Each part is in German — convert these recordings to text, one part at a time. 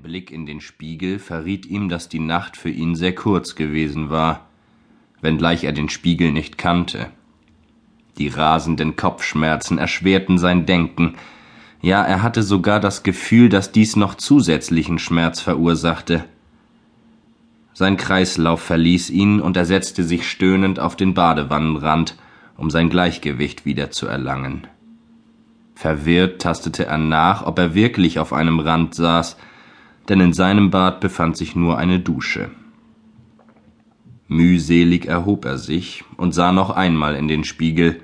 Ein Blick in den Spiegel verriet ihm, dass die Nacht für ihn sehr kurz gewesen war, wenngleich er den Spiegel nicht kannte. Die rasenden Kopfschmerzen erschwerten sein Denken, ja er hatte sogar das Gefühl, dass dies noch zusätzlichen Schmerz verursachte. Sein Kreislauf verließ ihn und er setzte sich stöhnend auf den Badewannenrand, um sein Gleichgewicht wieder zu erlangen. Verwirrt tastete er nach, ob er wirklich auf einem Rand saß, denn in seinem Bad befand sich nur eine Dusche. Mühselig erhob er sich und sah noch einmal in den Spiegel,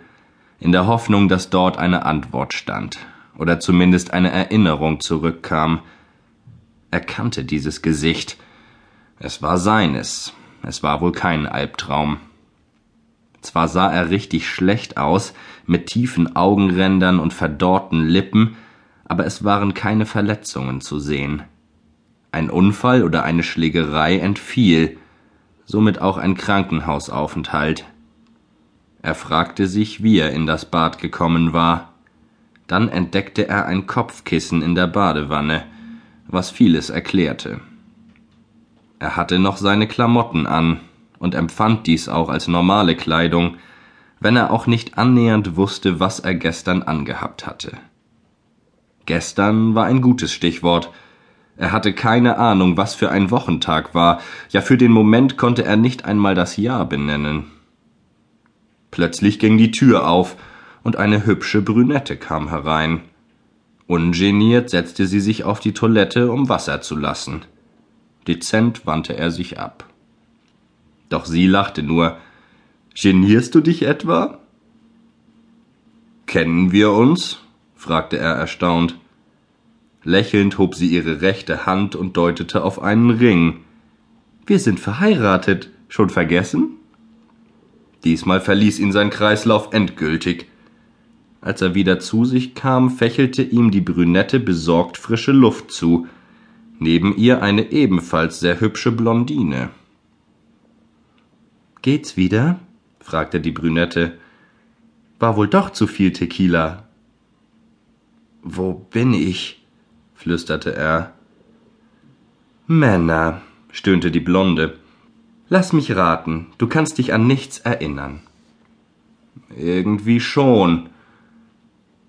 in der Hoffnung, dass dort eine Antwort stand oder zumindest eine Erinnerung zurückkam. Er kannte dieses Gesicht. Es war seines. Es war wohl kein Albtraum. Zwar sah er richtig schlecht aus, mit tiefen Augenrändern und verdorrten Lippen, aber es waren keine Verletzungen zu sehen. Ein Unfall oder eine Schlägerei entfiel, somit auch ein Krankenhausaufenthalt. Er fragte sich, wie er in das Bad gekommen war. Dann entdeckte er ein Kopfkissen in der Badewanne, was vieles erklärte. Er hatte noch seine Klamotten an und empfand dies auch als normale Kleidung, wenn er auch nicht annähernd wusste, was er gestern angehabt hatte. Gestern war ein gutes Stichwort, er hatte keine Ahnung, was für ein Wochentag war, ja für den Moment konnte er nicht einmal das Jahr benennen. Plötzlich ging die Tür auf, und eine hübsche Brünette kam herein. Ungeniert setzte sie sich auf die Toilette, um Wasser zu lassen. Dezent wandte er sich ab. Doch sie lachte nur. Genierst du dich etwa? Kennen wir uns? fragte er erstaunt. Lächelnd hob sie ihre rechte Hand und deutete auf einen Ring. Wir sind verheiratet. Schon vergessen? Diesmal verließ ihn sein Kreislauf endgültig. Als er wieder zu sich kam, fächelte ihm die Brünette besorgt frische Luft zu, neben ihr eine ebenfalls sehr hübsche Blondine. Geht's wieder? fragte die Brünette. War wohl doch zu viel Tequila. Wo bin ich? Flüsterte er. Männer, stöhnte die Blonde. Lass mich raten, du kannst dich an nichts erinnern. Irgendwie schon.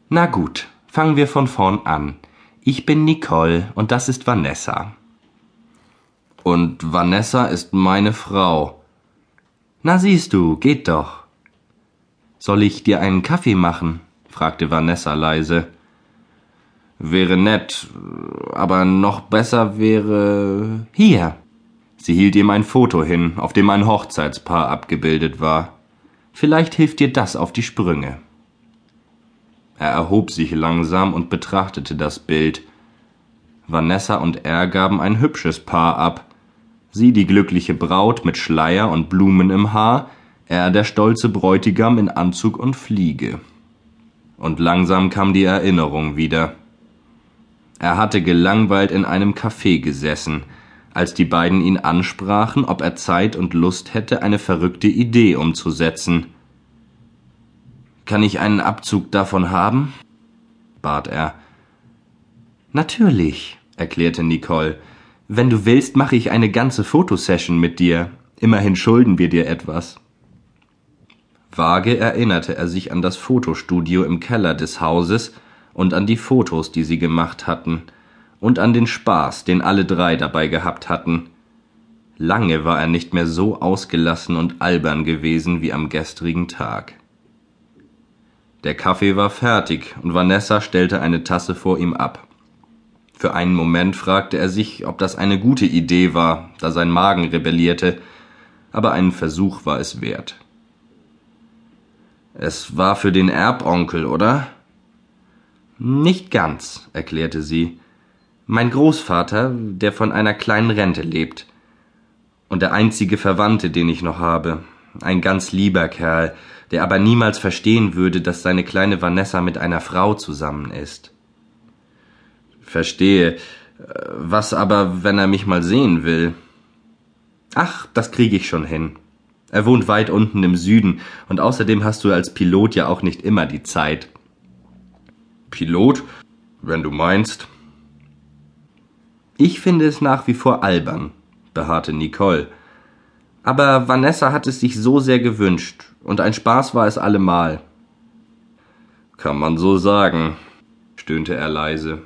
Na gut, fangen wir von vorn an. Ich bin Nicole und das ist Vanessa. Und Vanessa ist meine Frau. Na siehst du, geht doch. Soll ich dir einen Kaffee machen? fragte Vanessa leise. Wäre nett, aber noch besser wäre. Hier. Sie hielt ihm ein Foto hin, auf dem ein Hochzeitspaar abgebildet war. Vielleicht hilft dir das auf die Sprünge. Er erhob sich langsam und betrachtete das Bild. Vanessa und er gaben ein hübsches Paar ab. Sie die glückliche Braut mit Schleier und Blumen im Haar, er der stolze Bräutigam in Anzug und Fliege. Und langsam kam die Erinnerung wieder. Er hatte gelangweilt in einem Café gesessen, als die beiden ihn ansprachen, ob er Zeit und Lust hätte, eine verrückte Idee umzusetzen. Kann ich einen Abzug davon haben? bat er. Natürlich, erklärte Nicole. Wenn du willst, mache ich eine ganze Fotosession mit dir. Immerhin schulden wir dir etwas. Vage erinnerte er sich an das Fotostudio im Keller des Hauses, und an die Fotos, die sie gemacht hatten, und an den Spaß, den alle drei dabei gehabt hatten. Lange war er nicht mehr so ausgelassen und albern gewesen wie am gestrigen Tag. Der Kaffee war fertig und Vanessa stellte eine Tasse vor ihm ab. Für einen Moment fragte er sich, ob das eine gute Idee war, da sein Magen rebellierte, aber einen Versuch war es wert. Es war für den Erbonkel, oder? Nicht ganz, erklärte sie. Mein Großvater, der von einer kleinen Rente lebt. Und der einzige Verwandte, den ich noch habe. Ein ganz lieber Kerl, der aber niemals verstehen würde, dass seine kleine Vanessa mit einer Frau zusammen ist. Verstehe. Was aber, wenn er mich mal sehen will? Ach, das kriege ich schon hin. Er wohnt weit unten im Süden, und außerdem hast du als Pilot ja auch nicht immer die Zeit. Pilot, wenn du meinst. Ich finde es nach wie vor albern, beharrte Nicole. Aber Vanessa hat es sich so sehr gewünscht, und ein Spaß war es allemal. Kann man so sagen, stöhnte er leise.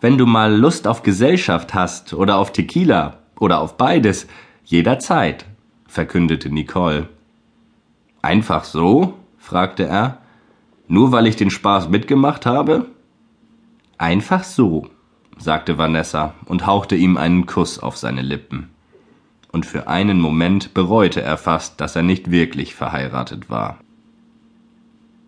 Wenn du mal Lust auf Gesellschaft hast oder auf Tequila oder auf beides, jederzeit, verkündete Nicole. Einfach so? fragte er. Nur weil ich den Spaß mitgemacht habe? Einfach so, sagte Vanessa und hauchte ihm einen Kuss auf seine Lippen. Und für einen Moment bereute er fast, dass er nicht wirklich verheiratet war.